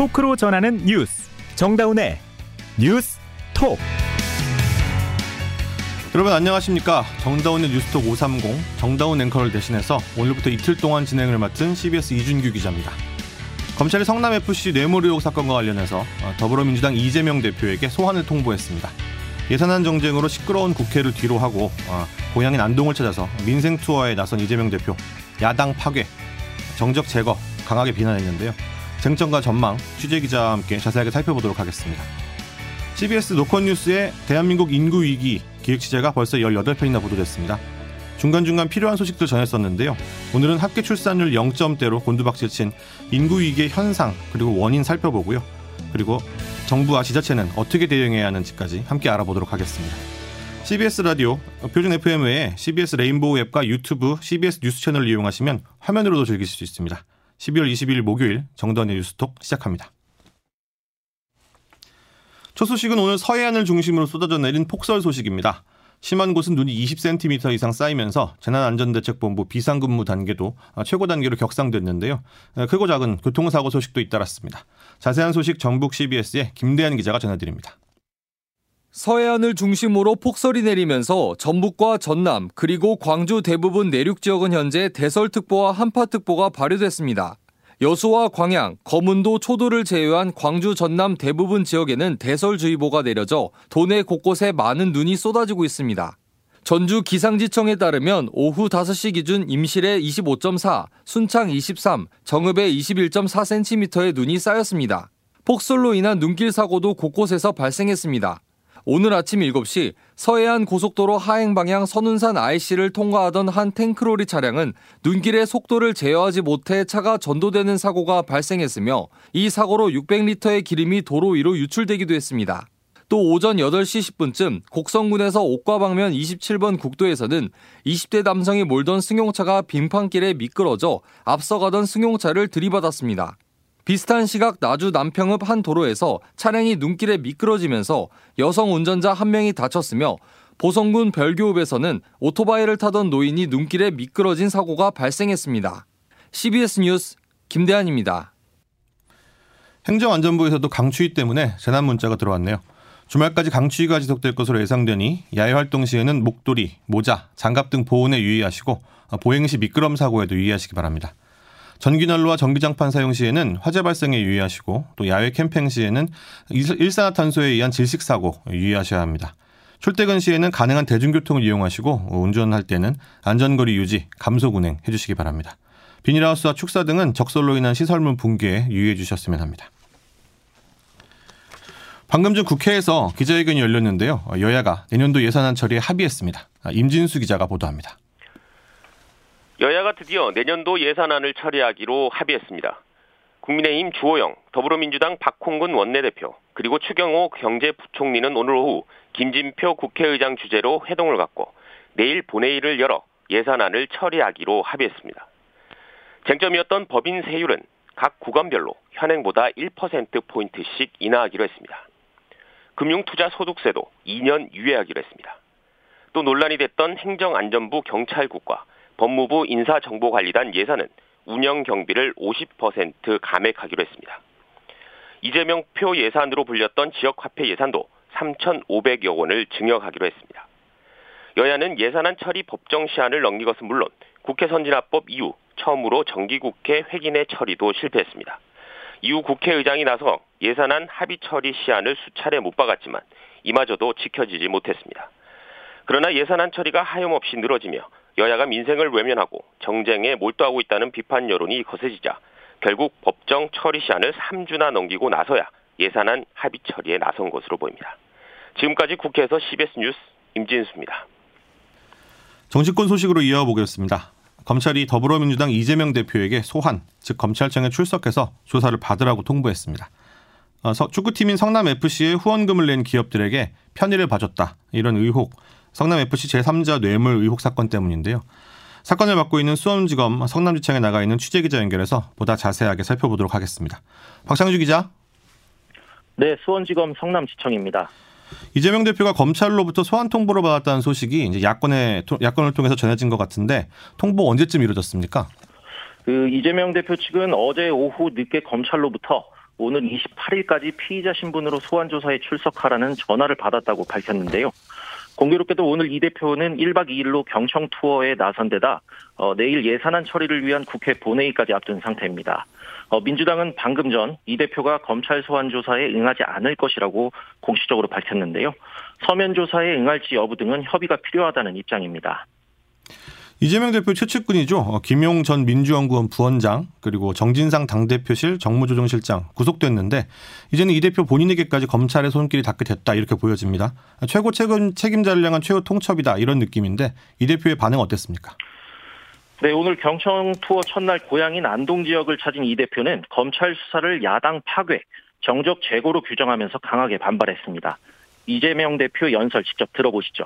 토크로 전하는 뉴스 정다운의 뉴스 톡 여러분 안녕하십니까 정다운의 뉴스톡 530 정다운 앵커를 대신해서 오늘부터 이틀 동안 진행을 맡은 CBS 이준규 기자입니다. 검찰이 성남FC 뇌물 의혹 사건과 관련해서 어, 더불어민주당 이재명 대표에게 소환을 통보했습니다. 예산안 정쟁으로 시끄러운 국회를 뒤로 하고 어, 고향인 안동을 찾아서 민생 투어에 나선 이재명 대표 야당 파괴, 정적 제거 강하게 비난했는데요. 쟁점과 전망 취재 기자와 함께 자세하게 살펴보도록 하겠습니다. CBS 노컷뉴스의 대한민국 인구 위기 기획 취재가 벌써 18편이나 보도됐습니다. 중간중간 필요한 소식들 전했었는데요. 오늘은 합계 출산율 0점대로 곤두박질 친 인구 위기의 현상 그리고 원인 살펴보고요. 그리고 정부와 지자체는 어떻게 대응해야 하는지까지 함께 알아보도록 하겠습니다. CBS 라디오 표준 FM 외에 CBS 레인보우 앱과 유튜브 CBS 뉴스 채널을 이용하시면 화면으로도 즐기실 수 있습니다. 12월 22일 목요일 정던의 뉴스톡 시작합니다. 첫 소식은 오늘 서해안을 중심으로 쏟아져 내린 폭설 소식입니다. 심한 곳은 눈이 20cm 이상 쌓이면서 재난안전대책본부 비상근무 단계도 최고 단계로 격상됐는데요. 크고 작은 교통사고 소식도 잇따랐습니다. 자세한 소식 정북 CBS의 김대한 기자가 전해드립니다. 서해안을 중심으로 폭설이 내리면서 전북과 전남 그리고 광주 대부분 내륙 지역은 현재 대설특보와 한파특보가 발효됐습니다. 여수와 광양, 거문도, 초도를 제외한 광주 전남 대부분 지역에는 대설주의보가 내려져 도내 곳곳에 많은 눈이 쏟아지고 있습니다. 전주 기상지청에 따르면 오후 5시 기준 임실에 25.4, 순창 23, 정읍에 21.4cm의 눈이 쌓였습니다. 폭설로 인한 눈길 사고도 곳곳에서 발생했습니다. 오늘 아침 7시 서해안 고속도로 하행 방향 선운산 IC를 통과하던 한 탱크로리 차량은 눈길의 속도를 제어하지 못해 차가 전도되는 사고가 발생했으며 이 사고로 600리터의 기름이 도로 위로 유출되기도 했습니다. 또 오전 8시 10분쯤 곡성군에서 옥과 방면 27번 국도에서는 20대 남성이 몰던 승용차가 빙판길에 미끄러져 앞서가던 승용차를 들이받았습니다. 비슷한 시각 나주 남평읍 한 도로에서 차량이 눈길에 미끄러지면서 여성 운전자 한 명이 다쳤으며 보성군 별교읍에서는 오토바이를 타던 노인이 눈길에 미끄러진 사고가 발생했습니다. CBS 뉴스 김대한입니다. 행정안전부에서도 강추위 때문에 재난 문자가 들어왔네요. 주말까지 강추위가 지속될 것으로 예상되니 야외 활동 시에는 목도리, 모자, 장갑 등 보온에 유의하시고 보행 시 미끄럼 사고에도 유의하시기 바랍니다. 전기난로와 전기장판 사용 시에는 화재 발생에 유의하시고 또 야외 캠핑 시에는 일산화탄소에 의한 질식사고 유의하셔야 합니다. 출퇴근 시에는 가능한 대중교통을 이용하시고 운전할 때는 안전거리 유지, 감속 운행 해주시기 바랍니다. 비닐하우스와 축사 등은 적설로 인한 시설물 붕괴에 유의해 주셨으면 합니다. 방금 전 국회에서 기자회견이 열렸는데요. 여야가 내년도 예산안 처리에 합의했습니다. 임진수 기자가 보도합니다. 여야가 드디어 내년도 예산안을 처리하기로 합의했습니다. 국민의힘 주호영, 더불어민주당 박홍근 원내대표, 그리고 추경호 경제부총리는 오늘 오후 김진표 국회의장 주재로 회동을 갖고 내일 본회의를 열어 예산안을 처리하기로 합의했습니다. 쟁점이었던 법인 세율은 각 구간별로 현행보다 1%포인트씩 인하하기로 했습니다. 금융투자소득세도 2년 유예하기로 했습니다. 또 논란이 됐던 행정안전부 경찰국과 법무부 인사정보관리단 예산은 운영 경비를 50% 감액하기로 했습니다. 이재명 표 예산으로 불렸던 지역화폐 예산도 3,500여 원을 증여하기로 했습니다. 여야는 예산안 처리 법정 시한을 넘긴 것은 물론 국회 선진화법 이후 처음으로 정기국회 회기내 처리도 실패했습니다. 이후 국회의장이 나서 예산안 합의 처리 시한을 수차례 못 박았지만 이마저도 지켜지지 못했습니다. 그러나 예산안 처리가 하염없이 늘어지며 여야가 민생을 외면하고 정쟁에 몰두하고 있다는 비판 여론이 거세지자 결국 법정 처리 시한을 3주나 넘기고 나서야 예산안 합의 처리에 나선 것으로 보입니다. 지금까지 국회에서 CBS 뉴스 임진수입니다. 정치권 소식으로 이어보겠습니다. 검찰이 더불어민주당 이재명 대표에게 소환, 즉 검찰청에 출석해서 조사를 받으라고 통보했습니다. 어, 축구팀인 성남FC에 후원금을 낸 기업들에게 편의를 봐줬다. 이런 의혹, 성남FC 제3자 뇌물 의혹 사건 때문인데요. 사건을 맡고 있는 수원지검 성남지청에 나가 있는 취재기자 연결해서 보다 자세하게 살펴보도록 하겠습니다. 박상주 기자. 네, 수원지검 성남지청입니다. 이재명 대표가 검찰로부터 소환 통보를 받았다는 소식이 이제 야권에 야권을 통해서 전해진 것 같은데 통보 언제쯤 이루어졌습니까? 그 이재명 대표 측은 어제 오후 늦게 검찰로부터 오는 28일까지 피의자 신분으로 소환 조사에 출석하라는 전화를 받았다고 밝혔는데요. 공교롭게도 오늘 이 대표는 1박 2일로 경청 투어에 나선 데다 어, 내일 예산안 처리를 위한 국회 본회의까지 앞둔 상태입니다. 어, 민주당은 방금 전 이 대표가 검찰 소환 조사에 응하지 않을 것이라고 공식적으로 밝혔는데요. 서면 조사에 응할지 여부 등은 협의가 필요하다는 입장입니다. 이재명 대표 최측근이죠. 어, 김용 전 민주연구원 부원장 그리고 정진상 당대표실 정무조정실장 구속됐는데 이제는 이 대표 본인에게까지 검찰의 손길이 닿게 됐다 이렇게 보여집니다. 최고 책임 책임자를 향한 최후 통첩이다 이런 느낌인데 이 대표의 반응 어땠습니까? 네, 오늘 경청 투어 첫날 고향인 안동 지역을 찾은 이 대표는 검찰 수사를 야당 파괴, 정적 재고로 규정하면서 강하게 반발했습니다. 이재명 대표 연설 직접 들어보시죠.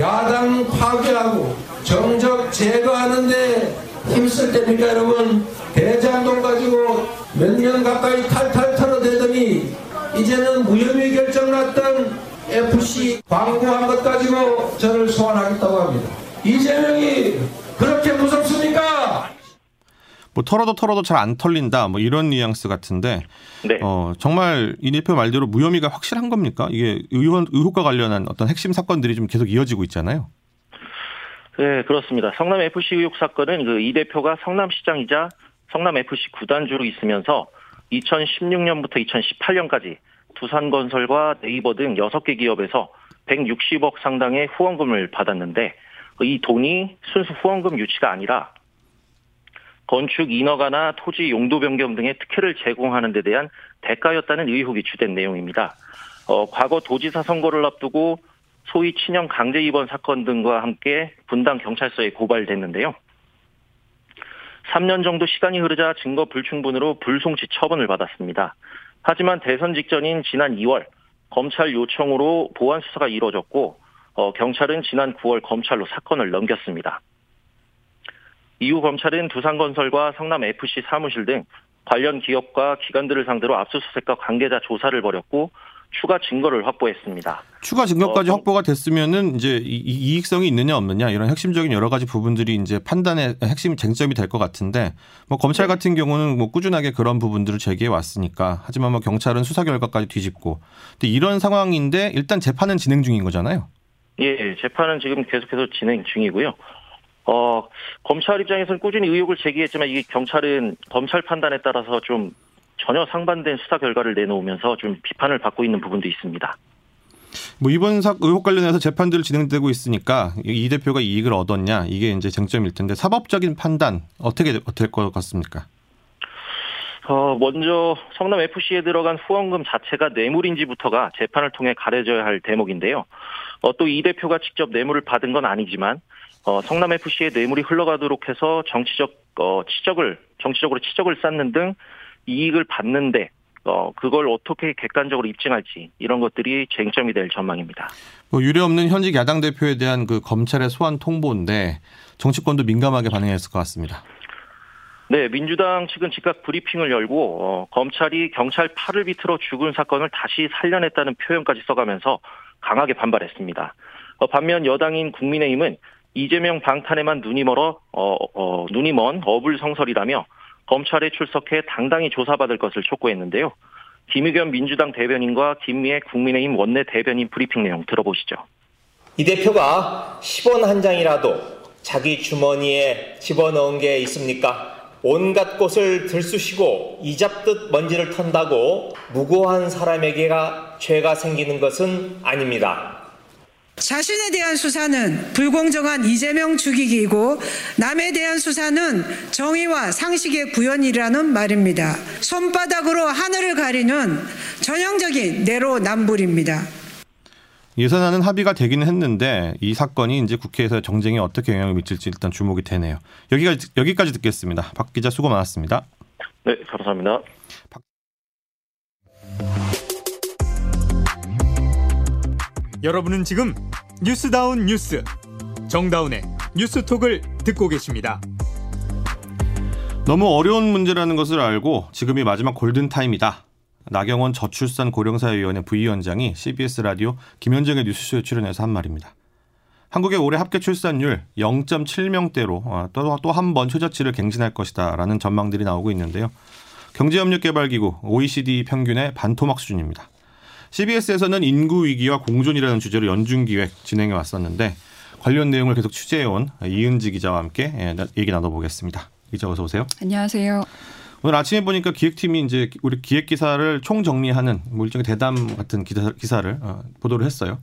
야당 파괴하고 정적 제거하는데 힘쓸 때니까 여러분 대장동 가지고 몇 년 가까이 탈탈 털어대더니 이제는 무혐의 결정 났던 FC 광고한 것 가지고 저를 소환하겠다고 합니다. 이재명이 그렇게 무섭습니까? 뭐 털어도 털어도 잘 안 털린다 뭐 이런 뉘앙스 같은데 네. 어, 정말 이 대표 말대로 무혐의가 확실한 겁니까? 이게 의원 의혹과 관련한 어떤 핵심 사건들이 좀 계속 이어지고 있잖아요. 네, 그렇습니다. 성남 FC 의혹 사건은 그 이 대표가 성남시장이자 성남 FC 구단주로 있으면서 2016년부터 2018년까지 두산건설과 네이버 등 6개 기업에서 160억 상당의 후원금을 받았는데 이 돈이 순수 후원금 유치가 아니라 건축 인허가나 토지 용도 변경 등의 특혜를 제공하는 데 대한 대가였다는 의혹이 주된 내용입니다. 어, 과거 도지사 선거를 앞두고 소위 친형 강제 입원 사건 등과 함께 분당 경찰서에 고발됐는데요. 3년 정도 시간이 흐르자 증거 불충분으로 불송치 처분을 받았습니다. 하지만 대선 직전인 지난 2월 검찰 요청으로 보안 수사가 이루어졌고 어, 경찰은 지난 9월 검찰로 사건을 넘겼습니다. 이후 검찰은 두산건설과 성남FC 사무실 등 관련 기업과 기관들을 상대로 압수수색과 관계자 조사를 벌였고 추가 증거를 확보했습니다. 추가 증거까지 어, 확보가 됐으면은 이제 이, 이익성이 있느냐 없느냐 이런 핵심적인 여러 가지 부분들이 이제 판단의 핵심 쟁점이 될 것 같은데 뭐 검찰 네. 같은 경우는 뭐 꾸준하게 그런 부분들을 제기해 왔으니까 하지만 뭐 경찰은 수사 결과까지 뒤집고 근데 이런 상황인데 일단 재판은 진행 중인 거잖아요. 예, 재판은 지금 계속해서 진행 중이고요. 어, 검찰 입장에서는 꾸준히 의혹을 제기했지만 이게 경찰은 검찰 판단에 따라서 좀 전혀 상반된 수사 결과를 내놓으면서 좀 비판을 받고 있는 부분도 있습니다. 뭐 이번 사 의혹 관련해서 재판들 진행되고 있으니까 이 대표가 이익을 얻었냐 이게 이제 쟁점일 텐데 사법적인 판단 어떻게 될 것 같습니까? 어, 먼저 성남 FC에 들어간 후원금 자체가 뇌물인지부터가 재판을 통해 가려져야 할 대목인데요. 어, 또 이 대표가 직접 뇌물을 받은 건 아니지만 어, 성남 FC에 뇌물이 흘러가도록 해서 정치적 어, 치적을 정치적으로 치적을 쌓는 등 이익을 받는데 어, 그걸 어떻게 객관적으로 입증할지 이런 것들이 쟁점이 될 전망입니다. 뭐 유례 없는 현직 야당 대표에 대한 그 검찰의 소환 통보인데 정치권도 민감하게 반응했을 것 같습니다. 네, 민주당 측은 즉각 브리핑을 열고 어, 검찰이 경찰 팔을 비틀어 죽은 사건을 다시 살려냈다는 표현까지 써가면서 강하게 반발했습니다. 어, 반면 여당인 국민의힘은 이재명 방탄에만 눈이 멀어 어, 어, 눈이 먼 어불성설이라며 검찰에 출석해 당당히 조사받을 것을 촉구했는데요. 김의겸 민주당 대변인과 김미애 국민의힘 원내 대변인 브리핑 내용 들어보시죠. 이 대표가 10원 한 장이라도 자기 주머니에 집어넣은 게 있습니까? 온갖 곳을 들쑤시고 이잡듯 먼지를 턴다고 무고한 사람에게가 죄가 생기는 것은 아닙니다. 자신에 대한 수사는 불공정한 이재명 죽이기이고 남에 대한 수사는 정의와 상식의 구현이라는 말입니다. 손바닥으로 하늘을 가리는 전형적인 내로남불입니다. 예산안은 합의가 되기는 했는데 이 사건이 이제 국회에서 정쟁에 어떻게 영향을 미칠지 일단 주목이 되네요. 여기까지 여기까지 듣겠습니다. 박 기자 수고 많았습니다. 네, 감사합니다. 여러분은 지금 뉴스다운 뉴스 정다운의 뉴스톡을 듣고 계십니다. 너무 어려운 문제라는 것을 알고 지금이 마지막 골든 타임이다. 나경원 저출산 고령사회위원회 부위원장이 CBS 라디오 김현정의 뉴스쇼에 출연해서 한 말입니다. 한국의 올해 합계 출산율 0.7명대로 어, 또한 번 최저치를 갱신할 것이다라는 전망들이 나오고 있는데요. 경제협력개발기구 OECD 평균의 반토막 수준입니다. CBS에서는 인구 위기와 공존이라는 주제로 연중 기획 진행해 왔었는데 관련 내용을 계속 취재해 온 이은지 기자와 함께 예, 얘기 나눠보겠습니다. 기자 어서 오세요. 안녕하세요. 오늘 아침에 보니까 기획팀이 이제 우리 기획 기사를 총 정리하는 뭐 일종의 대담 같은 기사, 기사를 어, 보도를 했어요.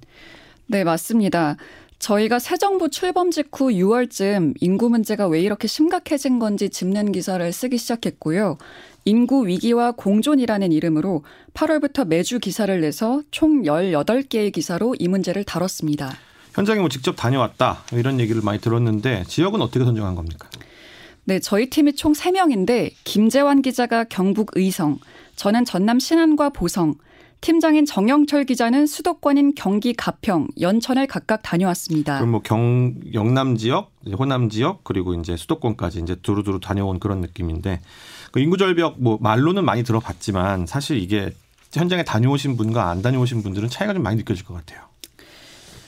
네, 맞습니다. 저희가 새 정부 출범 직후 6월쯤 인구 문제가 왜 이렇게 심각해진 건지 짚는 기사를 쓰기 시작했고요. 인구 위기와 공존이라는 이름으로 8월부터 매주 기사를 내서 총 18개의 기사로 이 문제를 다뤘습니다. 현장에 뭐 직접 다녀왔다 이런 얘기를 많이 들었는데 지역은 어떻게 선정한 겁니까? 네, 저희 팀이 총 3명인데 김재환 기자가 경북 의성, 저는 전남 신안과 보성, 팀장인 정영철 기자는 수도권인 경기 가평, 연천을 각각 다녀왔습니다. 그럼 뭐 경 영남 지역, 호남 지역 그리고 이제 수도권까지 이제 두루두루 다녀온 그런 느낌인데 그 인구 절벽 뭐 말로는 많이 들어봤지만 사실 이게 현장에 다녀오신 분과 안 다녀오신 분들은 차이가 좀 많이 느껴질 것 같아요.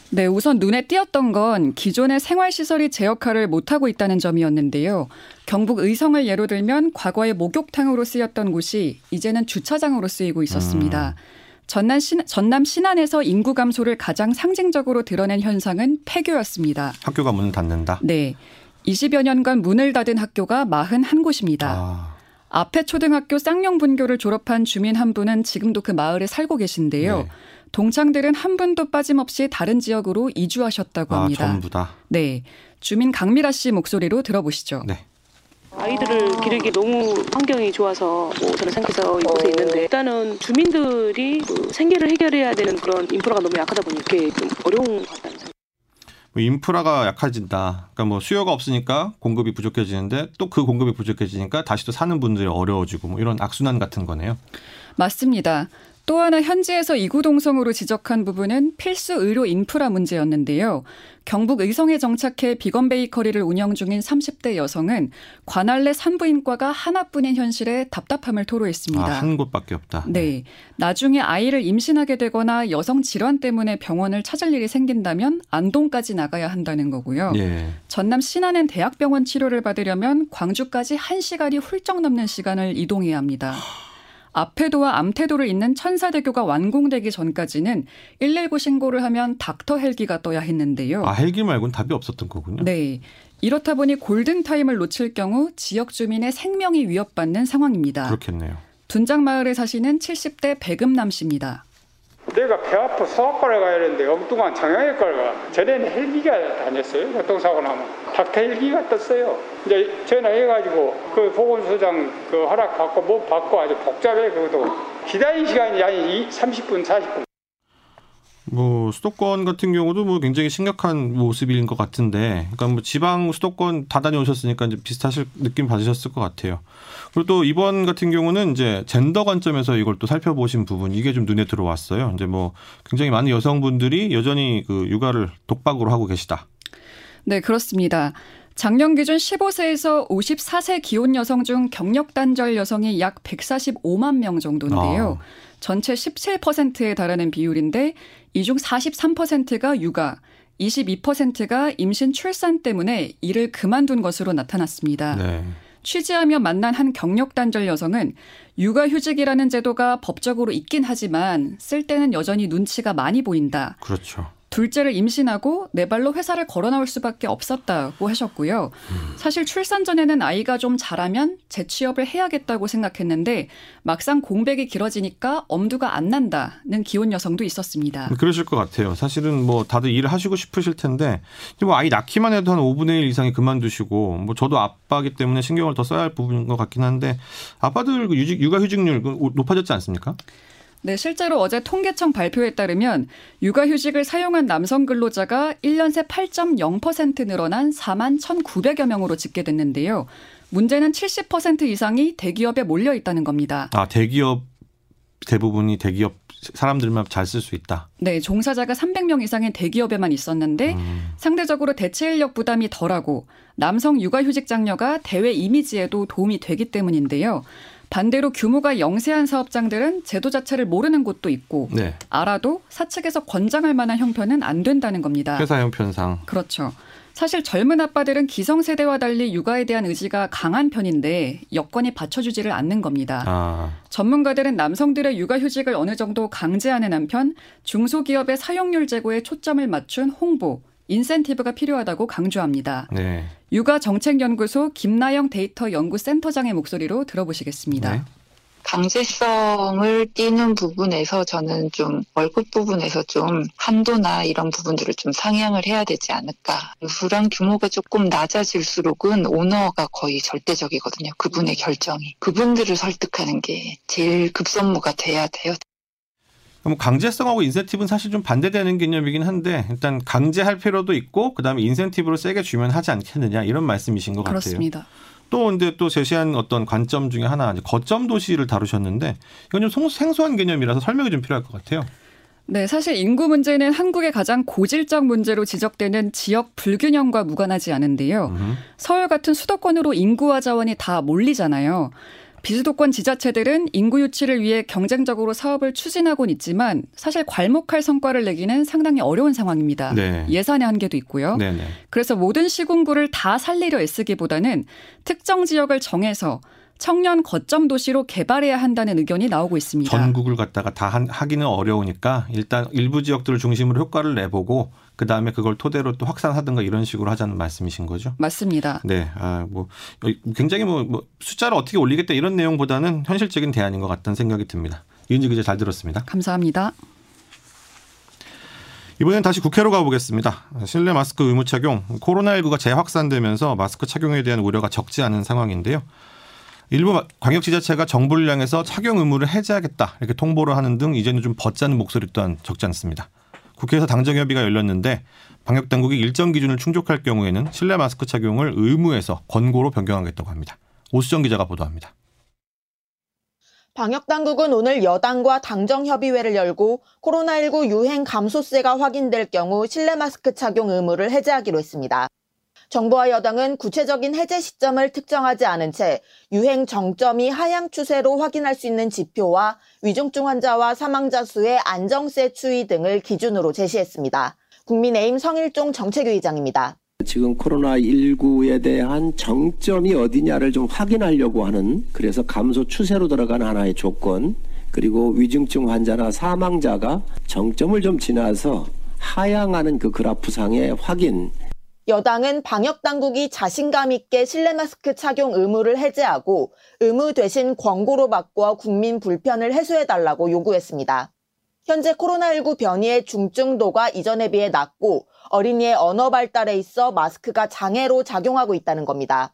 네, 우선 눈에 띄었던 건 기존의 생활시설이 제 역할을 못하고 있다는 점이었는데요. 경북 의성을 예로 들면 과거에 목욕탕으로 쓰였던 곳이 이제는 주차장으로 쓰이고 있었습니다. 음. 전남, 신, 전남 신안에서 인구 감소를 가장 상징적으로 드러낸 현상은 폐교였습니다. 학교가 문을 닫는다? 네. 20여 년간 문을 닫은 학교가 41곳입니다. 아. 앞에 초등학교 쌍용분교를 졸업한 주민 한 분은 지금도 그 마을에 살고 계신데요. 네. 동창들은 한 분도 빠짐없이 다른 지역으로 이주하셨다고 아, 합니다. 아, 전부 다. 네. 주민 강미라 씨 목소리로 들어보시죠. 네. 아이들을 기르기 너무 환경이 좋아서 뭐 저는 생각해서 이곳에 있는데 일단은 주민들이 그 생계를 해결해야 되는 그런 인프라가 너무 약하다 보니까 좀 어려운 것 같다는 생각. 뭐 인프라가 약해진다. 그러니까 뭐 수요가 없으니까 공급이 부족해지는데 또 그 공급이 부족해지니까 다시 또 사는 분들이 어려워지고 뭐 이런 악순환 같은 거네요. 맞습니다. 또 하나 현지에서 이구동성으로 지적한 부분은 필수 의료 인프라 문제였는데요. 경북 의성에 정착해 비건 베이커리를 운영 중인 30대 여성은 관할내 산부인과가 하나뿐인 현실에 답답함을 토로했습니다. 아, 한 곳밖에 없다. 네. 나중에 아이를 임신하게 되거나 여성 질환 때문에 병원을 찾을 일이 생긴다면 안동까지 나가야 한다는 거고요. 예. 전남 신안은 대학병원 치료를 받으려면 광주까지 1시간이 훌쩍 넘는 시간을 이동해야 합니다. 앞태도와 암태도를 잇는 천사대교가 완공되기 전까지는 119 신고를 하면 닥터 헬기가 떠야 했는데요. 아, 헬기 말고는 답이 없었던 거군요. 네. 이렇다 보니 골든타임을 놓칠 경우 지역 주민의 생명이 위협받는 상황입니다. 그렇겠네요. 둔장 마을에 사시는 70대 백음남 씨입니다. 내가 배 아파 소아과를 가야 되는데 엉뚱한 정형외과를 가. 전에는 헬기가 다녔어요. 교통사고 나면. 닥터 헬기가 떴어요. 이제 전화해가지고 그 보건소장 그 허락 받고 뭐 받고 아주 복잡해 그것도. 기다린 시간이 한 30분 40분. 뭐 수도권 같은 경우도 뭐 굉장히 심각한 모습인 것 같은데, 그러니까 뭐 지방 수도권 다 다녀오셨으니까 이제 비슷하실 느낌 받으셨을 것 같아요. 그리고 또 이번 같은 경우는 이제 젠더 관점에서 이걸 또 살펴보신 부분 이게 좀 눈에 들어왔어요. 이제 뭐 굉장히 많은 여성분들이 여전히 그 육아를 독박으로 하고 계시다. 네, 그렇습니다. 작년 기준 15세에서 54세 기혼 여성 중 경력 단절 여성이 약 145만 명 정도인데요. 아. 전체 17%에 달하는 비율인데 이 중 43%가 육아, 22%가 임신 출산 때문에 일을 그만둔 것으로 나타났습니다. 네. 취재하며 만난 한 경력 단절 여성은 육아휴직이라는 제도가 법적으로 있긴 하지만 쓸 때는 여전히 눈치가 많이 보인다. 그렇죠. 둘째를 임신하고 내 발로 회사를 걸어 나올 수밖에 없었다고 하셨고요. 음. 사실 출산 전에는 아이가 좀 자라면 재취업을 해야겠다고 생각했는데 막상 공백이 길어지니까 엄두가 안 난다는 기혼 여성도 있었습니다. 그러실 것 같아요. 사실은 뭐 다들 일을 하시고 싶으실 텐데 뭐 아이 낳기만 해도 한 5분의 1 이상이 그만두시고 뭐 저도 아빠기 때문에 신경을 더 써야 할 부분인 것 같긴 한데 아빠들 그 육아휴직률 높아졌지 않습니까? 네, 실제로 어제 통계청 발표에 따르면 육아휴직을 사용한 남성 근로자가 1년 새 8.0% 늘어난 4만 1,900여 명으로 집계됐는데요. 문제는 70% 이상이 대기업에 몰려 있다는 겁니다. 아, 대기업 대부분이 대기업 사람들만 잘 쓸 수 있다. 네, 종사자가 300명 이상의 대기업에만 있었는데 음. 상대적으로 대체 인력 부담이 덜하고 남성 육아휴직 장려가 대외 이미지에도 도움이 되기 때문인데요. 반대로 규모가 영세한 사업장들은 제도 자체를 모르는 곳도 있고 네. 알아도 사측에서 권장할 만한 형편은 안 된다는 겁니다. 회사 형편상. 그렇죠. 사실 젊은 아빠들은 기성세대와 달리 육아에 대한 의지가 강한 편인데 여건이 받쳐주지를 않는 겁니다. 아. 전문가들은 남성들의 육아휴직을 어느 정도 강제하는 한편 중소기업의 사용률 제고에 초점을 맞춘 홍보, 인센티브가 필요하다고 강조합니다. 네. 육아 정책연구소 김나영 데이터 연구센터장의 목소리로 들어보시겠습니다. 네. 강제성을 띠는 부분에서 저는 좀 월급 부분에서 좀 한도나 이런 부분들을 좀 상향을 해야 되지 않을까. 불안 규모가 조금 낮아질수록은 오너가 거의 절대적이거든요. 그분의 결정이. 그분들을 설득하는 게 제일 급선무가 돼야 돼요. 그럼 강제성하고 인센티브는 사실 좀 반대되는 개념이긴 한데 일단 강제할 필요도 있고 그다음에 인센티브를 세게 주면 하지 않겠느냐 이런 말씀이신 것 그렇습니다. 같아요. 또 근데 또 제시한 어떤 관점 중에 하나 거점 도시를 다루셨는데 이건 좀 생소한 개념이라서 설명이 좀 필요할 것 같아요. 네, 사실 인구 문제는 한국의 가장 고질적 문제로 지적되는 지역 불균형과 무관하지 않은데요. 음. 서울 같은 수도권으로 인구와 자원이 다 몰리잖아요. 비수도권 지자체들은 인구 유치를 위해 경쟁적으로 사업을 추진하곤 있지만 사실 괄목할 성과를 내기는 상당히 어려운 상황입니다. 네. 예산의 한계도 있고요. 네네. 네. 그래서 모든 시군구를 다 살리려 애쓰기보다는 특정 지역을 정해서 청년 거점 도시로 개발해야 한다는 의견이 나오고 있습니다. 전국을 갖다가 다 하기는 어려우니까 일단 일부 지역들을 중심으로 효과를 내보고 그 다음에 그걸 토대로 또 확산하든가 이런 식으로 하자는 말씀이신 거죠? 맞습니다. 네, 아, 뭐 굉장히 뭐, 뭐 숫자를 어떻게 올리겠다 이런 내용보다는 현실적인 대안인 것 같다는 생각이 듭니다. 이은지 기자 잘 들었습니다. 감사합니다. 이번엔 다시 국회로 가보겠습니다. 실내 마스크 의무 착용, 코로나19가 재확산되면서 마스크 착용에 대한 우려가 적지 않은 상황인데요. 일부 광역지자체가 정부를 향해서 착용 의무를 해제하겠다 이렇게 통보를 하는 등 이제는 좀 벗자는 목소리 또한 적지 않습니다. 국회에서 당정협의가 열렸는데 방역 당국이 일정 기준을 충족할 경우에는 실내 마스크 착용을 의무에서 권고로 변경하겠다고 합니다. 오수정 기자가 보도합니다. 방역 당국은 오늘 여당과 당정 협의회를 열고 코로나19 유행 감소세가 확인될 경우 실내 마스크 착용 의무를 해제하기로 했습니다. 정부와 여당은 구체적인 해제 시점을 특정하지 않은 채 유행 정점이 하향 추세로 확인할 수 있는 지표와 위중증 환자와 사망자 수의 안정세 추이 등을 기준으로 제시했습니다. 국민의힘 성일종 정책위의장입니다. 지금 코로나19에 대한 정점이 어디냐를 좀 확인하려고 하는 그래서 감소 추세로 들어간 하나의 조건 그리고 위중증 환자나 사망자가 정점을 좀 지나서 하향하는 그 그래프상의 확인 여당은 방역 당국이 자신감 있게 실내 마스크 착용 의무를 해제하고 의무 대신 권고로 바꿔 국민 불편을 해소해 달라고 요구했습니다. 현재 코로나19 변이의 중증도가 이전에 비해 낮고 어린이의 언어 발달에 있어 마스크가 장애로 작용하고 있다는 겁니다.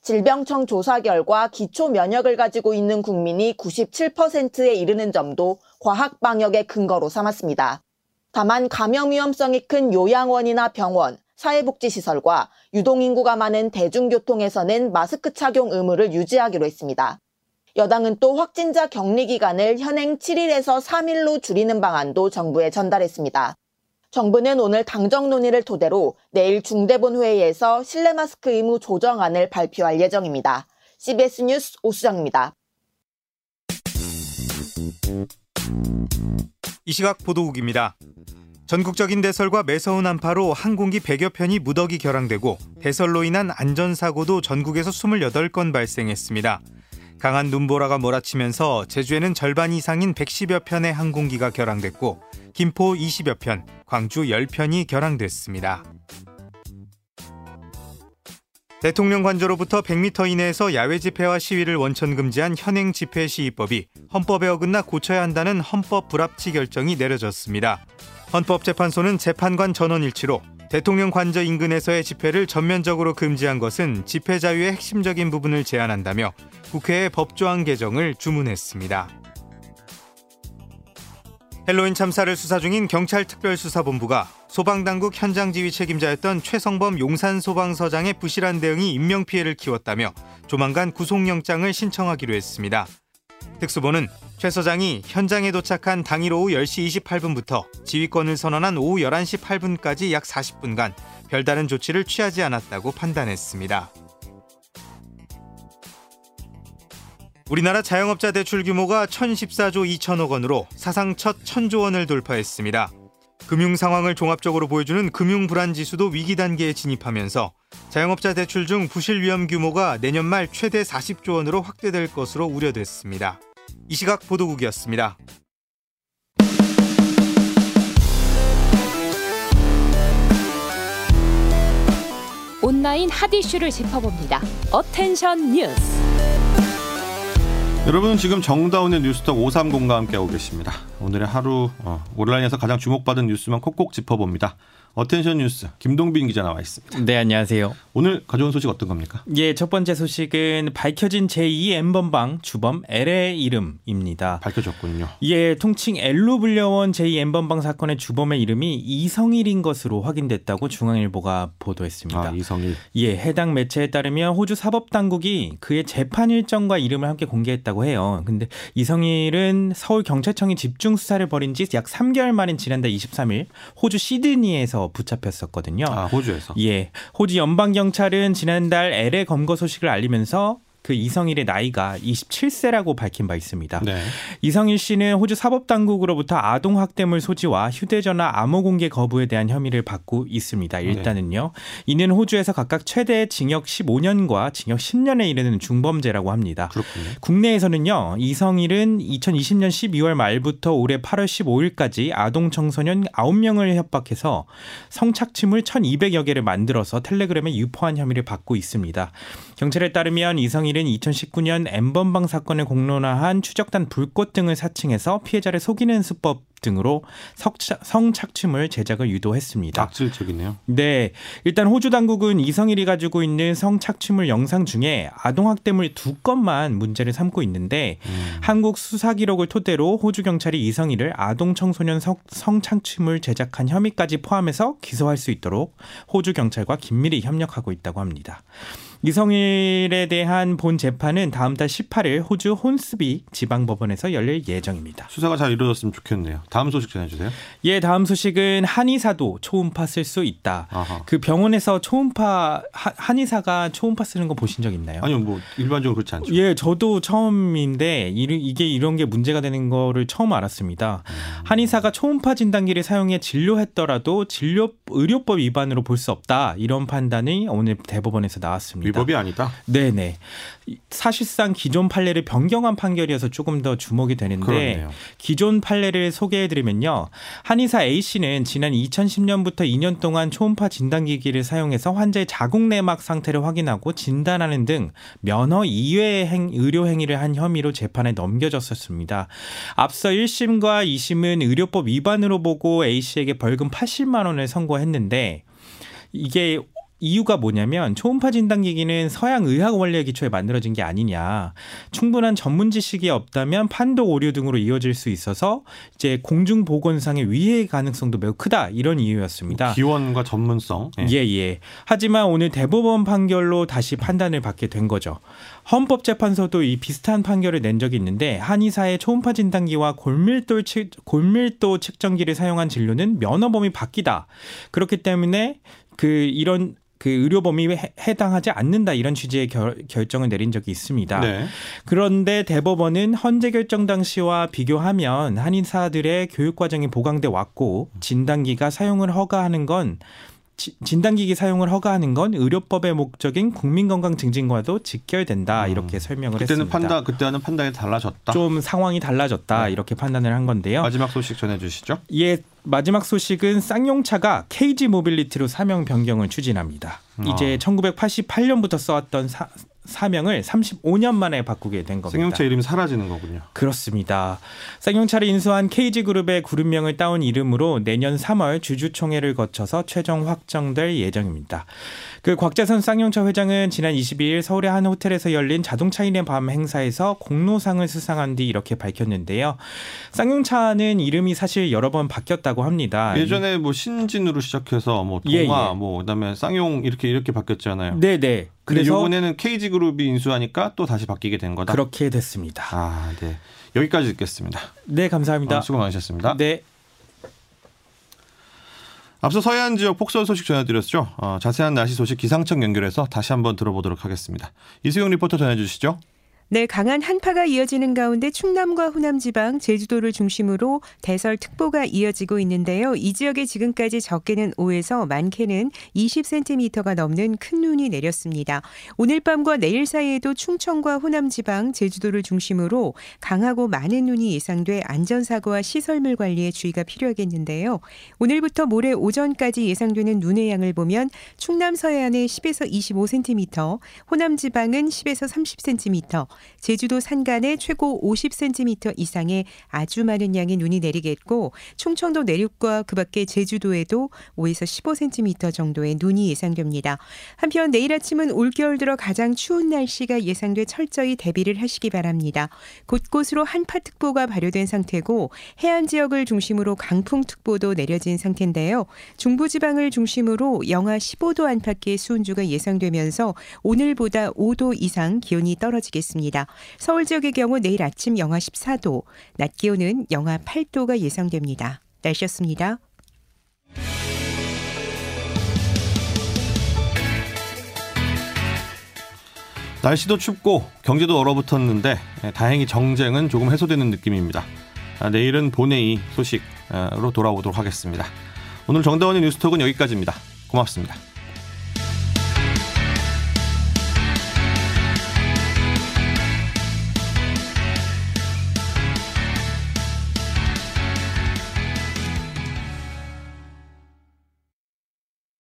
질병청 조사 결과 기초 면역을 가지고 있는 국민이 97%에 이르는 점도 과학 방역의 근거로 삼았습니다. 다만 감염 위험성이 큰 요양원이나 병원, 사회복지시설과 유동인구가 많은 대중교통에서는 마스크 착용 의무를 유지하기로 했습니다. 여당은 또 확진자 격리 기간을 현행 7일에서 3일로 줄이는 방안도 정부에 전달했습니다. 정부는 오늘 당정 논의를 토대로 내일 중대본 회의에서 실내 마스크 의무 조정안을 발표할 예정입니다. CBS 뉴스 오수정입니다. 이 시각 보도국입니다. 전국적인 대설과 매서운 한파로 항공기 100여 편이 무더기 결항되고 대설로 인한 안전사고도 전국에서 28건 발생했습니다. 강한 눈보라가 몰아치면서 제주에는 절반 이상인 110여 편의 항공기가 결항됐고 김포 20여 편, 광주 10편이 결항됐습니다. 대통령 관저로부터 100m 이내에서 야외 집회와 시위를 원천 금지한 현행 집회 시위법이 헌법에 어긋나 고쳐야 한다는 헌법 불합치 결정이 내려졌습니다. 헌법재판소는 재판관 전원 일치로 대통령 관저 인근에서의 집회를 전면적으로 금지한 것은 집회 자유의 핵심적인 부분을 제한한다며 국회에 법조항 개정을 주문했습니다. 헬로윈 참사를 수사 중인 경찰 특별수사본부가 소방당국 현장 지휘 책임자였던 최성범 용산 소방서장의 부실한 대응이 인명피해를 키웠다며 조만간 구속영장을 신청하기로 했습니다. 특수본은 최 서장이 현장에 도착한 당일 오후 10시 28분부터 지휘권을 선언한 오후 11시 8분까지 약 40분간 별다른 조치를 취하지 않았다고 판단했습니다. 우리나라 자영업자 대출 규모가 1014조 2천억 원으로 사상 첫 천조 원을 돌파했습니다. 금융 상황을 종합적으로 보여주는 금융 불안 지수도 위기 단계에 진입하면서 자영업자 대출 중 부실 위험 규모가 내년 말 최대 40조 원으로 확대될 것으로 우려됐습니다. 이 시각 보도국이었습니다. 온라인 핫 이슈를 짚어봅니다. attention 뉴스. 여러분은 지금 정다운의 뉴스톡 530과 함께하고 계십니다. 오늘의 하루 어, 온라인에서 가장 주목받은 뉴스만 콕콕 짚어봅니다. attention 뉴스 김동빈 기자 나와 있습니다. 네, 안녕하세요. 오늘 가져온 소식 어떤 겁니까? 예, 첫 번째 소식은 밝혀진 제2 n번방 주범 L의 이름입니다. 밝혀졌군요. 예, 통칭 L로 불려온 제2 n번방 사건의 주범의 이름이 이성일인 것으로 확인됐다고 중앙일보가 보도했습니다. 아, 이성일. 예, 해당 매체에 따르면 호주 사법 당국이 그의 재판 일정과 이름을 함께 공개했다고 해요. 근데 이성일은 서울 경찰청이 집중 수사를 벌인 지 약 3개월 만인 지난달 23일 호주 시드니에서 붙잡혔었거든요. 아, 호주에서. 예. 호주 연방 경찰은 지난달 L의 검거 소식을 알리면서 그 이성일의 나이가 27세라고 밝힌 바 있습니다. 네. 이성일 씨는 호주 사법당국으로부터 아동 학대물 소지와 휴대전화 암호 공개 거부에 대한 혐의를 받고 있습니다. 일단은요. 이는 호주에서 각각 최대 징역 15년과 징역 10년에 이르는 중범죄라고 합니다. 그렇군요. 국내에서는요. 이성일은 2020년 12월 말부터 올해 8월 15일까지 아동 청소년 9명을 협박해서 성착취물 1,200여 개를 만들어서 텔레그램에 유포한 혐의를 받고 있습니다. 경찰에 따르면 이성일 은 2019년 엠번방 사건을 공론화한 추적단 불꽃 등을 사칭해서 피해자를 속이는 수법 등으로 성착취물 제작을 유도했습니다. 악질적이네요. 네. 일단 호주 당국은 이성일이 가지고 있는 성착취물 영상 중에 아동학대물 두 건만 문제를 삼고 있는데 음. 한국 수사 기록을 토대로 호주 경찰이 이성일을 아동 청소년 성, 성착취물 제작한 혐의까지 포함해서 기소할 수 있도록 호주 경찰과 긴밀히 협력하고 있다고 합니다. 이성일에 대한 본 재판은 다음 달 18일 호주 혼스비 지방법원에서 열릴 예정입니다. 수사가 잘 이루어졌으면 좋겠네요. 다음 소식 전해주세요. 예, 다음 소식은 한의사도 초음파 쓸 수 있다. 아하. 그 병원에서 초음파 한의사가 초음파 쓰는 거 보신 적 있나요? 아니요, 뭐 일반적으로 그렇지 않죠. 예, 저도 처음인데 이게 이런 게 문제가 되는 거를 처음 알았습니다. 음. 한의사가 초음파 진단기를 사용해 진료했더라도 진료 의료법 위반으로 볼 수 없다 이런 판단이 오늘 대법원에서 나왔습니다. 위법이 아니다. 네네. 사실상 기존 판례를 변경한 판결이어서 조금 더 주목이 되는데 그렇네요. 기존 판례를 소개해드리면요. 한의사 A 씨는 지난 2010년부터 2년 동안 초음파 진단기기를 사용해서 환자의 자궁 내막 상태를 확인하고 진단하는 등 면허 이외의 행, 의료 행위를 한 혐의로 재판에 넘겨졌었습니다. 앞서 1심과 2심은 의료법 위반으로 보고 A 씨에게 벌금 80만 원을 선고했는데 이게 이유가 뭐냐면 초음파 진단 기기는 서양 의학 원리의 기초에 만들어진 게 아니냐. 충분한 전문 지식이 없다면 판독 오류 등으로 이어질 수 있어서 이제 공중 보건상의 위해 가능성도 매우 크다 이런 이유였습니다. 기원과 전문성. 예. 예, 예. 하지만 오늘 대법원 판결로 다시 판단을 받게 된 거죠. 헌법재판소도 이 비슷한 판결을 낸 적이 있는데 한의사의 초음파 진단기와 골밀도 골밀도 측정기를 사용한 진료는 면허 범위 바뀌다. 그렇기 때문에 그 이런 그 의료 범위에 해당하지 않는다 이런 취지의 결, 결정을 내린 적이 있습니다. 네. 그런데 대법원은 헌재 결정 당시와 비교하면 한의사들의 교육 과정이 보강돼 왔고 진단기가 사용을 허가하는 건 진단기기 사용을 허가하는 건 의료법의 목적인 국민건강 증진과도 직결된다 이렇게 설명을 그때는 했습니다. 판단 그때와는 판단이 달라졌다. 좀 상황이 달라졌다 네. 이렇게 판단을 한 건데요. 마지막 소식 전해주시죠. 예, 마지막 소식은 쌍용차가 KG 모빌리티로 사명 변경을 추진합니다. 이제 어. 1988년부터 써왔던 사, 사명을 35년 만에 바꾸게 된 겁니다. 쌍용차 이름이 사라지는 거군요. 그렇습니다. 쌍용차를 인수한 KG그룹의 그룹명을 따온 이름으로 내년 3월 주주총회를 거쳐서 최종 확정될 예정입니다. 그 곽재선 쌍용차 회장은 지난 22일 서울의 한 호텔에서 열린 자동차인의 밤 행사에서 공로상을 수상한 뒤 이렇게 밝혔는데요. 쌍용차는 이름이 사실 여러 번 바뀌었다고 합니다. 예전에 뭐 신진으로 시작해서 뭐 동아, 예, 예. 뭐 그다음에 쌍용 이렇게 이렇게 바뀌었잖아요. 네, 네. 그래서 이번에는 KG 그룹이 인수하니까 또 다시 바뀌게 된 거다. 그렇게 됐습니다. 아, 네. 여기까지 듣겠습니다. 네, 감사합니다. 어, 수고 많으셨습니다. 네. 앞서 서해안 지역 폭설 소식 전해드렸죠. 어, 자세한 날씨 소식 기상청 연결해서 다시 한번 들어보도록 하겠습니다. 이수영 리포터 전해주시죠. 네, 강한 한파가 이어지는 가운데 충남과 호남 지방, 제주도를 중심으로 대설 특보가 이어지고 있는데요. 이 지역에 지금까지 적게는 5에서 많게는 20cm가 넘는 큰 눈이 내렸습니다. 오늘 밤과 내일 사이에도 충청과 호남 지방, 제주도를 중심으로 강하고 많은 눈이 예상돼 안전사고와 시설물 관리에 주의가 필요하겠는데요. 오늘부터 모레 오전까지 예상되는 눈의 양을 보면 충남 서해안에 10에서 25cm, 호남 지방은 10에서 30cm, 제주도 산간에 최고 50cm 이상의 아주 많은 양의 눈이 내리겠고 충청도 내륙과 그 밖에 제주도에도 5에서 15cm 정도의 눈이 예상됩니다. 한편 내일 아침은 올겨울 들어 가장 추운 날씨가 예상돼 철저히 대비를 하시기 바랍니다. 곳곳으로 한파특보가 발효된 상태고 해안 지역을 중심으로 강풍특보도 내려진 상태인데요. 중부지방을 중심으로 영하 15도 안팎의 수온주가 예상되면서 오늘보다 5도 이상 기온이 떨어지겠습니다. 서울 지역의 경우 내일 아침 영하 14도, 낮 기온은 영하 8도가 예상됩니다. 날씨였습니다. 날씨도 춥고 경제도 얼어붙었는데 예, 다행히 정쟁은 조금 해소되는 느낌입니다. 아, 내일은 본회의 소식으로 돌아오도록 하겠습니다. 오늘 정다원의 뉴스톡은 여기까지입니다. 고맙습니다.